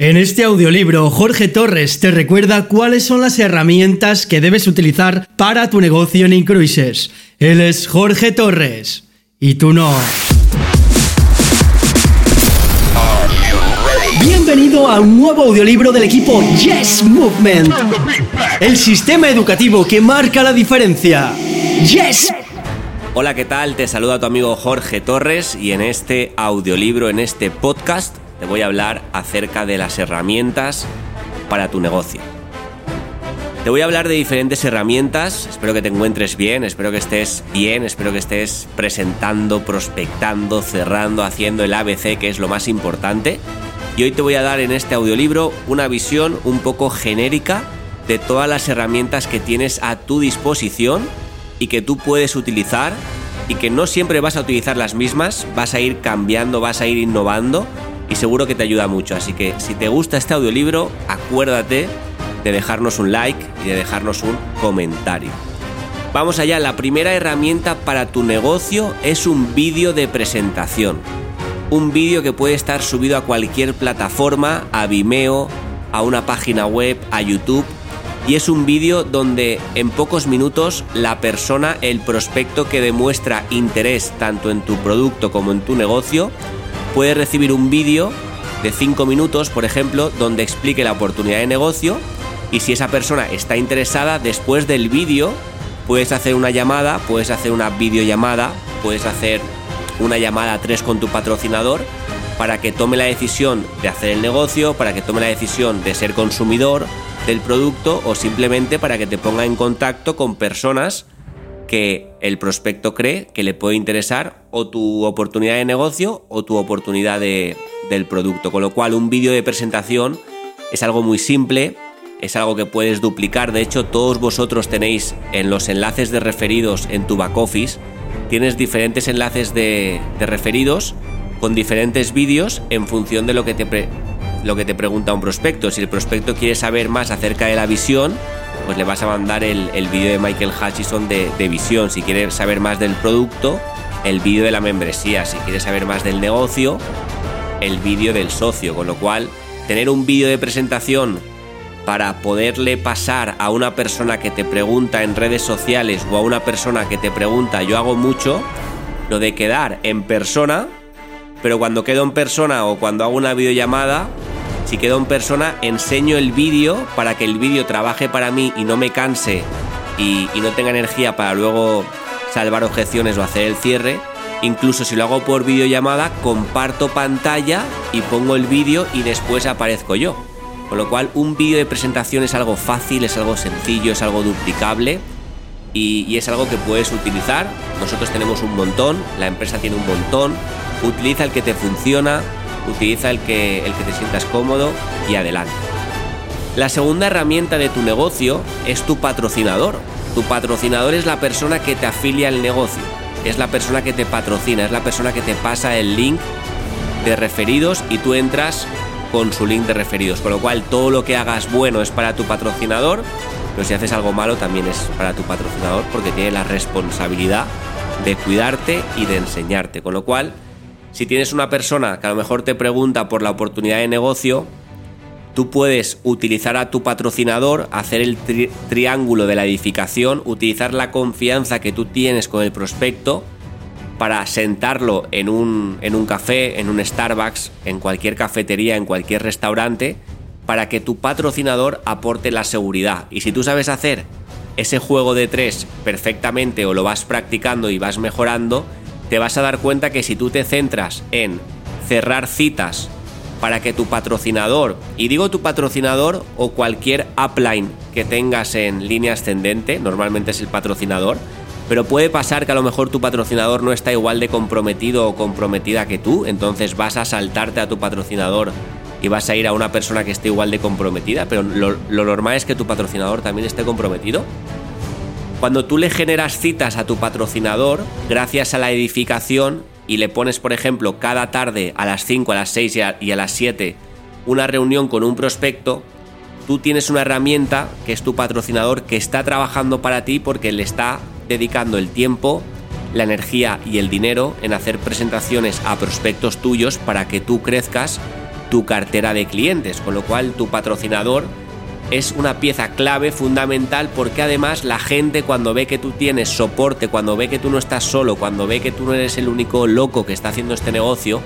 En este audiolibro, Jorge Torres te recuerda cuáles son las herramientas que debes utilizar para tu negocio en Incruises. Él es Jorge Torres. Y tú no. Bienvenido a un nuevo audiolibro del equipo Yes Movement. El sistema educativo que marca la diferencia. Yes. Hola, ¿qué tal? Te saluda tu amigo Jorge Torres y en este audiolibro, en este podcast, te voy a hablar acerca de las herramientas para tu negocio. Te voy a hablar de diferentes herramientas, espero que te encuentres bien, espero que estés bien, espero que estés presentando, prospectando, cerrando, haciendo el ABC, que es lo más importante. Y hoy te voy a dar en este audiolibro una visión un poco genérica de todas las herramientas que tienes a tu disposición y que tú puedes utilizar y que no siempre vas a utilizar las mismas, vas a ir cambiando, vas a ir innovando y seguro que te ayuda mucho. Así que si te gusta este audiolibro, acuérdate de dejarnos un like y de dejarnos un comentario. Vamos allá, la primera herramienta para tu negocio es un vídeo de presentación. Un vídeo que puede estar subido a cualquier plataforma, a Vimeo, a una página web, a YouTube. Y es un vídeo donde en pocos minutos la persona, el prospecto que demuestra interés tanto en tu producto como en tu negocio, puede recibir un vídeo de 5 minutos, por ejemplo, donde explique la oportunidad de negocio y si esa persona está interesada, después del vídeo puedes hacer una llamada, puedes hacer una videollamada, puedes hacer una llamada a tres con tu patrocinador para que tome la decisión de hacer el negocio, para que tome la decisión de ser consumidor del producto o simplemente para que te ponga en contacto con personas que el prospecto cree que le puede interesar o tu oportunidad de negocio o tu oportunidad de, del producto. Con lo cual un vídeo de presentación es algo muy simple, es algo que puedes duplicar. De hecho, todos vosotros tenéis en los enlaces de referidos en tu back office, tienes diferentes enlaces de, de referidos con diferentes vídeos en función de lo que, te lo que te pregunta un prospecto. Si el prospecto quiere saber más acerca de la visión, pues le vas a mandar el, vídeo de Michael Hutchison de, de, visión. Si quieres saber más del producto, el vídeo de la membresía. Si quieres saber más del negocio, el vídeo del socio. Con lo cual, tener un vídeo de presentación para poderle pasar a una persona que te pregunta en redes sociales o a una persona que te pregunta, yo hago mucho, lo de quedar en persona, pero cuando quedo en persona o cuando hago una videollamada, si quedo en persona, enseño el vídeo para que el vídeo trabaje para mí y no me canse y, no tenga energía para luego salvar objeciones o hacer el cierre. Incluso si lo hago por videollamada, comparto pantalla y pongo el vídeo y después aparezco yo. Con lo cual, un vídeo de presentación es algo fácil, es algo sencillo, es algo duplicable y, y, es algo que puedes utilizar. Nosotros tenemos un montón, la empresa tiene un montón. Utiliza el que te funciona, utiliza el que, el que te sientas cómodo y adelante. La segunda herramienta de tu negocio es tu patrocinador. Tu patrocinador es la persona que te afilia al negocio, es la persona que te patrocina, es la persona que te pasa el link de referidos y tú entras con su link de referidos. Con lo cual todo lo que hagas bueno es para tu patrocinador, pero si haces algo malo también es para tu patrocinador porque tiene la responsabilidad de cuidarte y de enseñarte. Con lo cual si tienes una persona que a lo mejor te pregunta por la oportunidad de negocio, tú puedes utilizar a tu patrocinador, hacer el triángulo de la edificación, utilizar la confianza que tú tienes con el prospecto para sentarlo en un, en un café, en un Starbucks, en cualquier cafetería, en cualquier restaurante, para que tu patrocinador aporte la seguridad. Y si tú sabes hacer ese juego de tres perfectamente o lo vas practicando y vas mejorando, te vas a dar cuenta que si tú te centras en cerrar citas para que tu patrocinador, y digo tu patrocinador o cualquier upline que tengas en línea ascendente, normalmente es el patrocinador, pero puede pasar que a lo mejor tu patrocinador no está igual de comprometido o comprometida que tú, entonces vas a saltarte a tu patrocinador y vas a ir a una persona que esté igual de comprometida, pero lo, lo normal es que tu patrocinador también esté comprometido. Cuando tú le generas citas a tu patrocinador, gracias a la edificación, y le pones, por ejemplo, cada tarde a las 5, a las 6 y a, las 7 una reunión con un prospecto, tú tienes una herramienta que es tu patrocinador que está trabajando para ti porque le está dedicando el tiempo, la energía y el dinero en hacer presentaciones a prospectos tuyos para que tú crezcas tu cartera de clientes, con lo cual tu patrocinador es una pieza clave, fundamental, porque además la gente cuando ve que tú tienes soporte, cuando ve que tú no estás solo, cuando ve que tú no eres el único loco que está haciendo este negocio,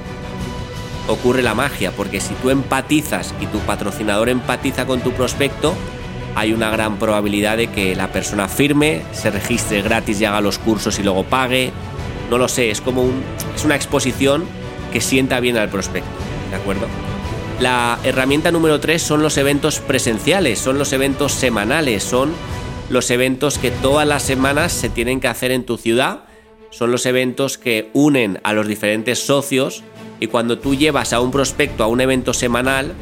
ocurre la magia, porque si tú empatizas y tu patrocinador empatiza con tu prospecto, hay una gran probabilidad de que la persona firme, se registre gratis y haga los cursos y luego pague. No lo sé, es como un, es una exposición que sienta bien al prospecto, ¿de acuerdo? La herramienta número 3 son los eventos presenciales, son los eventos semanales, son los eventos que todas las semanas se tienen que hacer en tu ciudad, son los eventos que unen a los diferentes socios y cuando tú llevas a un prospecto a un evento semanal,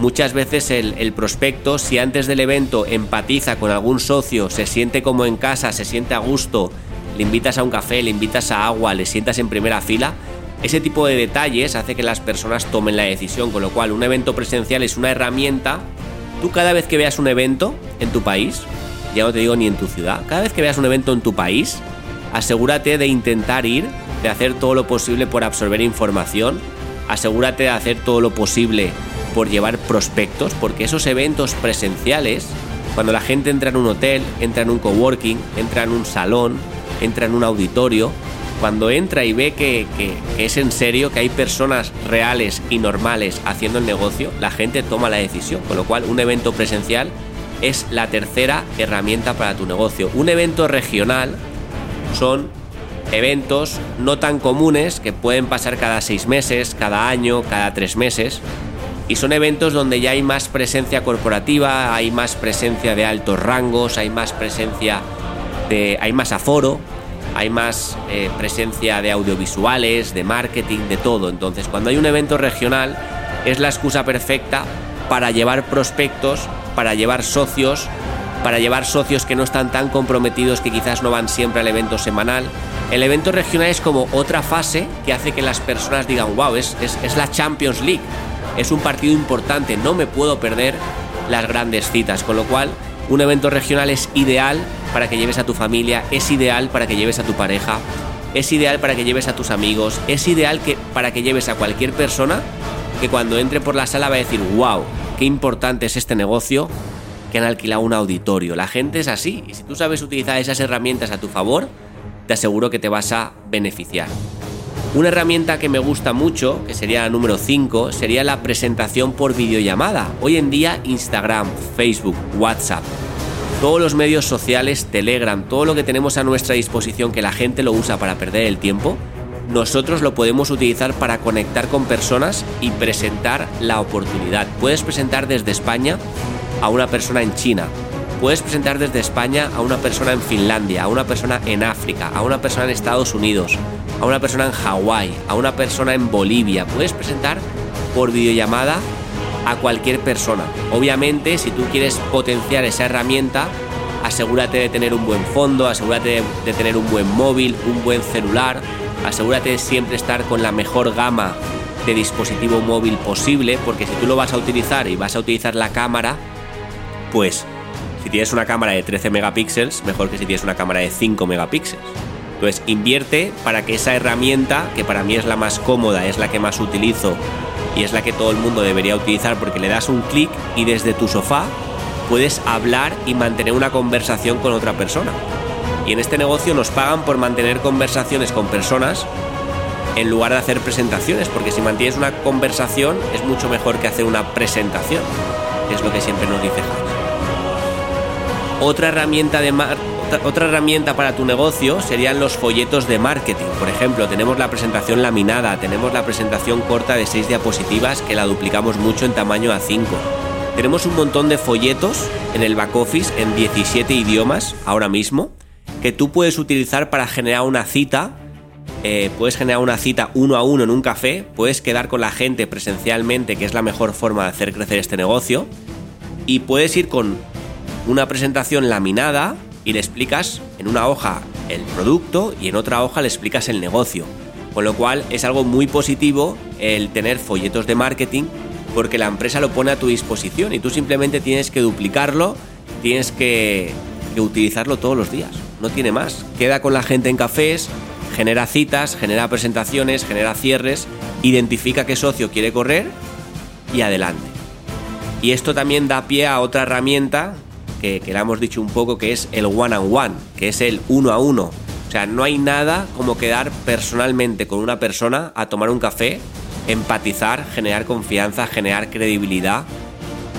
muchas veces el, el, prospecto, si antes del evento empatiza con algún socio, se siente como en casa, se siente a gusto, le invitas a un café, le invitas a agua, le sientas en primera fila, ese tipo de detalles hace que las personas tomen la decisión, con lo cual un evento presencial es una herramienta. Tú cada vez que veas un evento en tu país, ya no te digo ni en tu ciudad, cada vez que veas un evento en tu país, asegúrate de intentar ir, de hacer todo lo posible por absorber información, asegúrate de hacer todo lo posible por llevar prospectos, porque esos eventos presenciales, cuando la gente entra en un hotel, entra en un coworking, entra en un salón, entra en un auditorio, cuando entra y ve que, es en serio, que hay personas reales y normales haciendo el negocio, la gente toma la decisión. Con lo cual, un evento presencial es la tercera herramienta para tu negocio. Un evento regional son eventos no tan comunes que pueden pasar cada seis meses, cada año, cada tres meses. Y son eventos donde ya hay más presencia corporativa, hay más presencia de altos rangos, hay más presencia de. hay más aforo, hay más eh, presencia de audiovisuales, de marketing, de todo. Entonces, cuando hay un evento regional, es la excusa perfecta para llevar prospectos, para llevar socios, para llevar socios que no están tan comprometidos, que quizás no van siempre al evento semanal. El evento regional es como otra fase que hace que las personas digan, wow, es, es la Champions League, es un partido importante, no me puedo perder las grandes citas, con lo cual un evento regional es ideal para que lleves a tu familia, es ideal para que lleves a tu pareja, es ideal para que lleves a tus amigos, es ideal que, para que lleves a cualquier persona que cuando entre por la sala va a decir, wow, qué importante es este negocio que han alquilado un auditorio. La gente es así y si tú sabes utilizar esas herramientas a tu favor, te aseguro que te vas a beneficiar. Una herramienta que me gusta mucho, que sería la número 5, sería la presentación por videollamada. Hoy en día Instagram, Facebook, WhatsApp, todos los medios sociales, Telegram, todo lo que tenemos a nuestra disposición que la gente lo usa para perder el tiempo, nosotros lo podemos utilizar para conectar con personas y presentar la oportunidad. Puedes presentar desde España a una persona en China, puedes presentar desde España a una persona en Finlandia, a una persona en África, a una persona en Estados Unidos, a una persona en Hawái, a una persona en Bolivia. Puedes presentar por videollamada a cualquier persona. Obviamente, si tú quieres potenciar esa herramienta, asegúrate de tener un buen fondo, asegúrate de, tener un buen móvil, un buen celular, asegúrate de siempre estar con la mejor gama de dispositivo móvil posible, porque si tú lo vas a utilizar y vas a utilizar la cámara, pues si tienes una cámara de 13 megapíxeles, mejor que si tienes una cámara de 5 megapíxeles. Entonces invierte para que esa herramienta, que para mí es la más cómoda, es la que más utilizo y es la que todo el mundo debería utilizar porque le das un clic y desde tu sofá puedes hablar y mantener una conversación con otra persona. Y en este negocio nos pagan por mantener conversaciones con personas en lugar de hacer presentaciones, porque si mantienes una conversación es mucho mejor que hacer una presentación, es lo que siempre nos dice Hans. Otra herramienta de, mar otra herramienta para tu negocio serían los folletos de marketing. Por ejemplo, tenemos la presentación laminada, tenemos la presentación corta de 6 diapositivas que la duplicamos mucho en tamaño A5. Tenemos un montón de folletos en el back office en 17 idiomas ahora mismo que tú puedes utilizar para generar una cita. Eh, puedes generar una cita uno a uno en un café, puedes quedar con la gente presencialmente, que es la mejor forma de hacer crecer este negocio, y puedes ir con una presentación laminada y le explicas en una hoja el producto y en otra hoja le explicas el negocio. Con lo cual es algo muy positivo el tener folletos de marketing porque la empresa lo pone a tu disposición y tú simplemente tienes que duplicarlo, tienes que, utilizarlo todos los días. No tiene más. Queda con la gente en cafés, genera citas, genera presentaciones, genera cierres, identifica qué socio quiere correr y adelante. Y esto también da pie a otra herramienta que, que hemos dicho un poco, que es el one on one, que es el uno a uno. O sea, no hay nada como quedar personalmente con una persona a tomar un café, empatizar, generar confianza, generar credibilidad,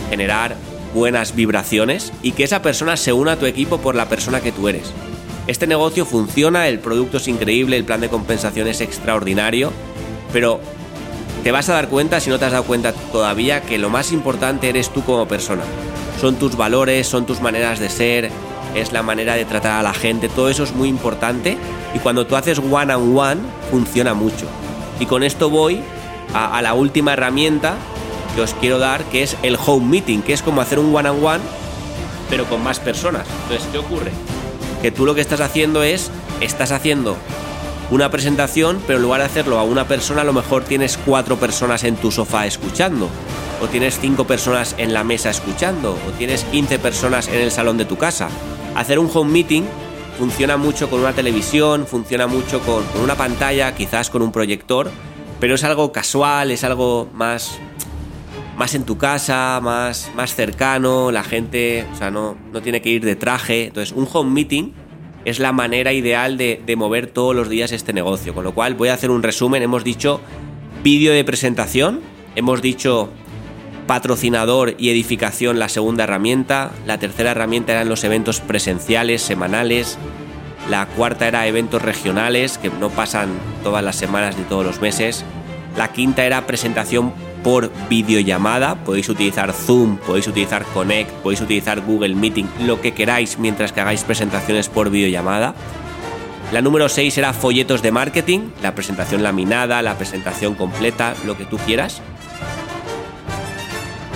generar buenas vibraciones y que esa persona se una a tu equipo por la persona que tú eres. Este negocio funciona, el producto es increíble, el plan de compensación es extraordinario, pero te vas a dar cuenta, si no te has dado cuenta todavía, que lo más importante eres tú como persona. Son tus valores, son tus maneras de ser, es la manera de tratar a la gente, todo eso es muy importante y cuando tú haces one on one funciona mucho. Y con esto voy a, la última herramienta que os quiero dar, que es el home meeting, que es como hacer un one on one, pero con más personas. Entonces, ¿qué ocurre? Que tú lo que estás haciendo es, estás haciendo una presentación, pero en lugar de hacerlo a una persona, a lo mejor tienes cuatro personas en tu sofá escuchando, o tienes cinco personas en la mesa escuchando, o tienes 15 personas en el salón de tu casa. Hacer un home meeting funciona mucho con una televisión, funciona mucho con, con una pantalla, quizás con un proyector, pero es algo casual, es algo más más en tu casa, más, más cercano, la gente, o sea, no, no tiene que ir de traje. Entonces, un home meeting es la manera ideal de, de, mover todos los días este negocio. Con lo cual, voy a hacer un resumen. Hemos dicho vídeo de presentación, hemos dicho patrocinador y edificación la segunda herramienta, la tercera herramienta eran los eventos presenciales, semanales, la cuarta era eventos regionales que no pasan todas las semanas ni todos los meses, la quinta era presentación por videollamada. Podéis utilizar Zoom, podéis utilizar Connect, podéis utilizar Google Meeting, lo que queráis mientras que hagáis presentaciones por videollamada. La número 6 era folletos de marketing, la presentación laminada, la presentación completa, lo que tú quieras.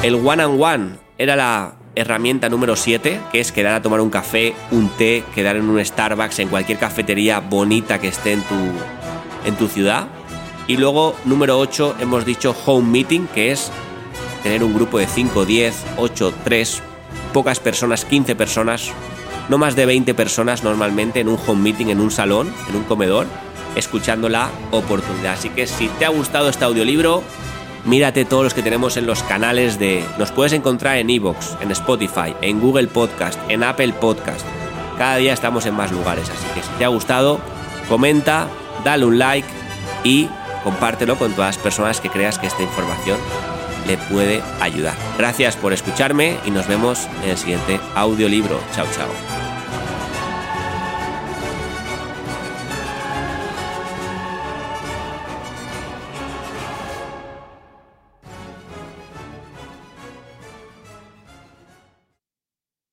El one on one era la herramienta número 7, que es quedar a tomar un café, un té, quedar en un Starbucks, en cualquier cafetería bonita que esté en tu, en tu ciudad. Y luego, número 8, hemos dicho home meeting, que es tener un grupo de 5, 10, 8, 3, pocas personas, 15 personas, no más de 20 personas normalmente en un home meeting, en un salón, en un comedor, escuchando la oportunidad. Así que si te ha gustado este audiolibro, mírate todos los que tenemos en los canales de... Nos puedes encontrar en Evox, en Spotify, en Google Podcast, en Apple Podcast. Cada día estamos en más lugares, así que si te ha gustado, comenta, dale un like y compártelo con todas las personas que creas que esta información le puede ayudar. Gracias por escucharme y nos vemos en el siguiente audiolibro. Chao, chao.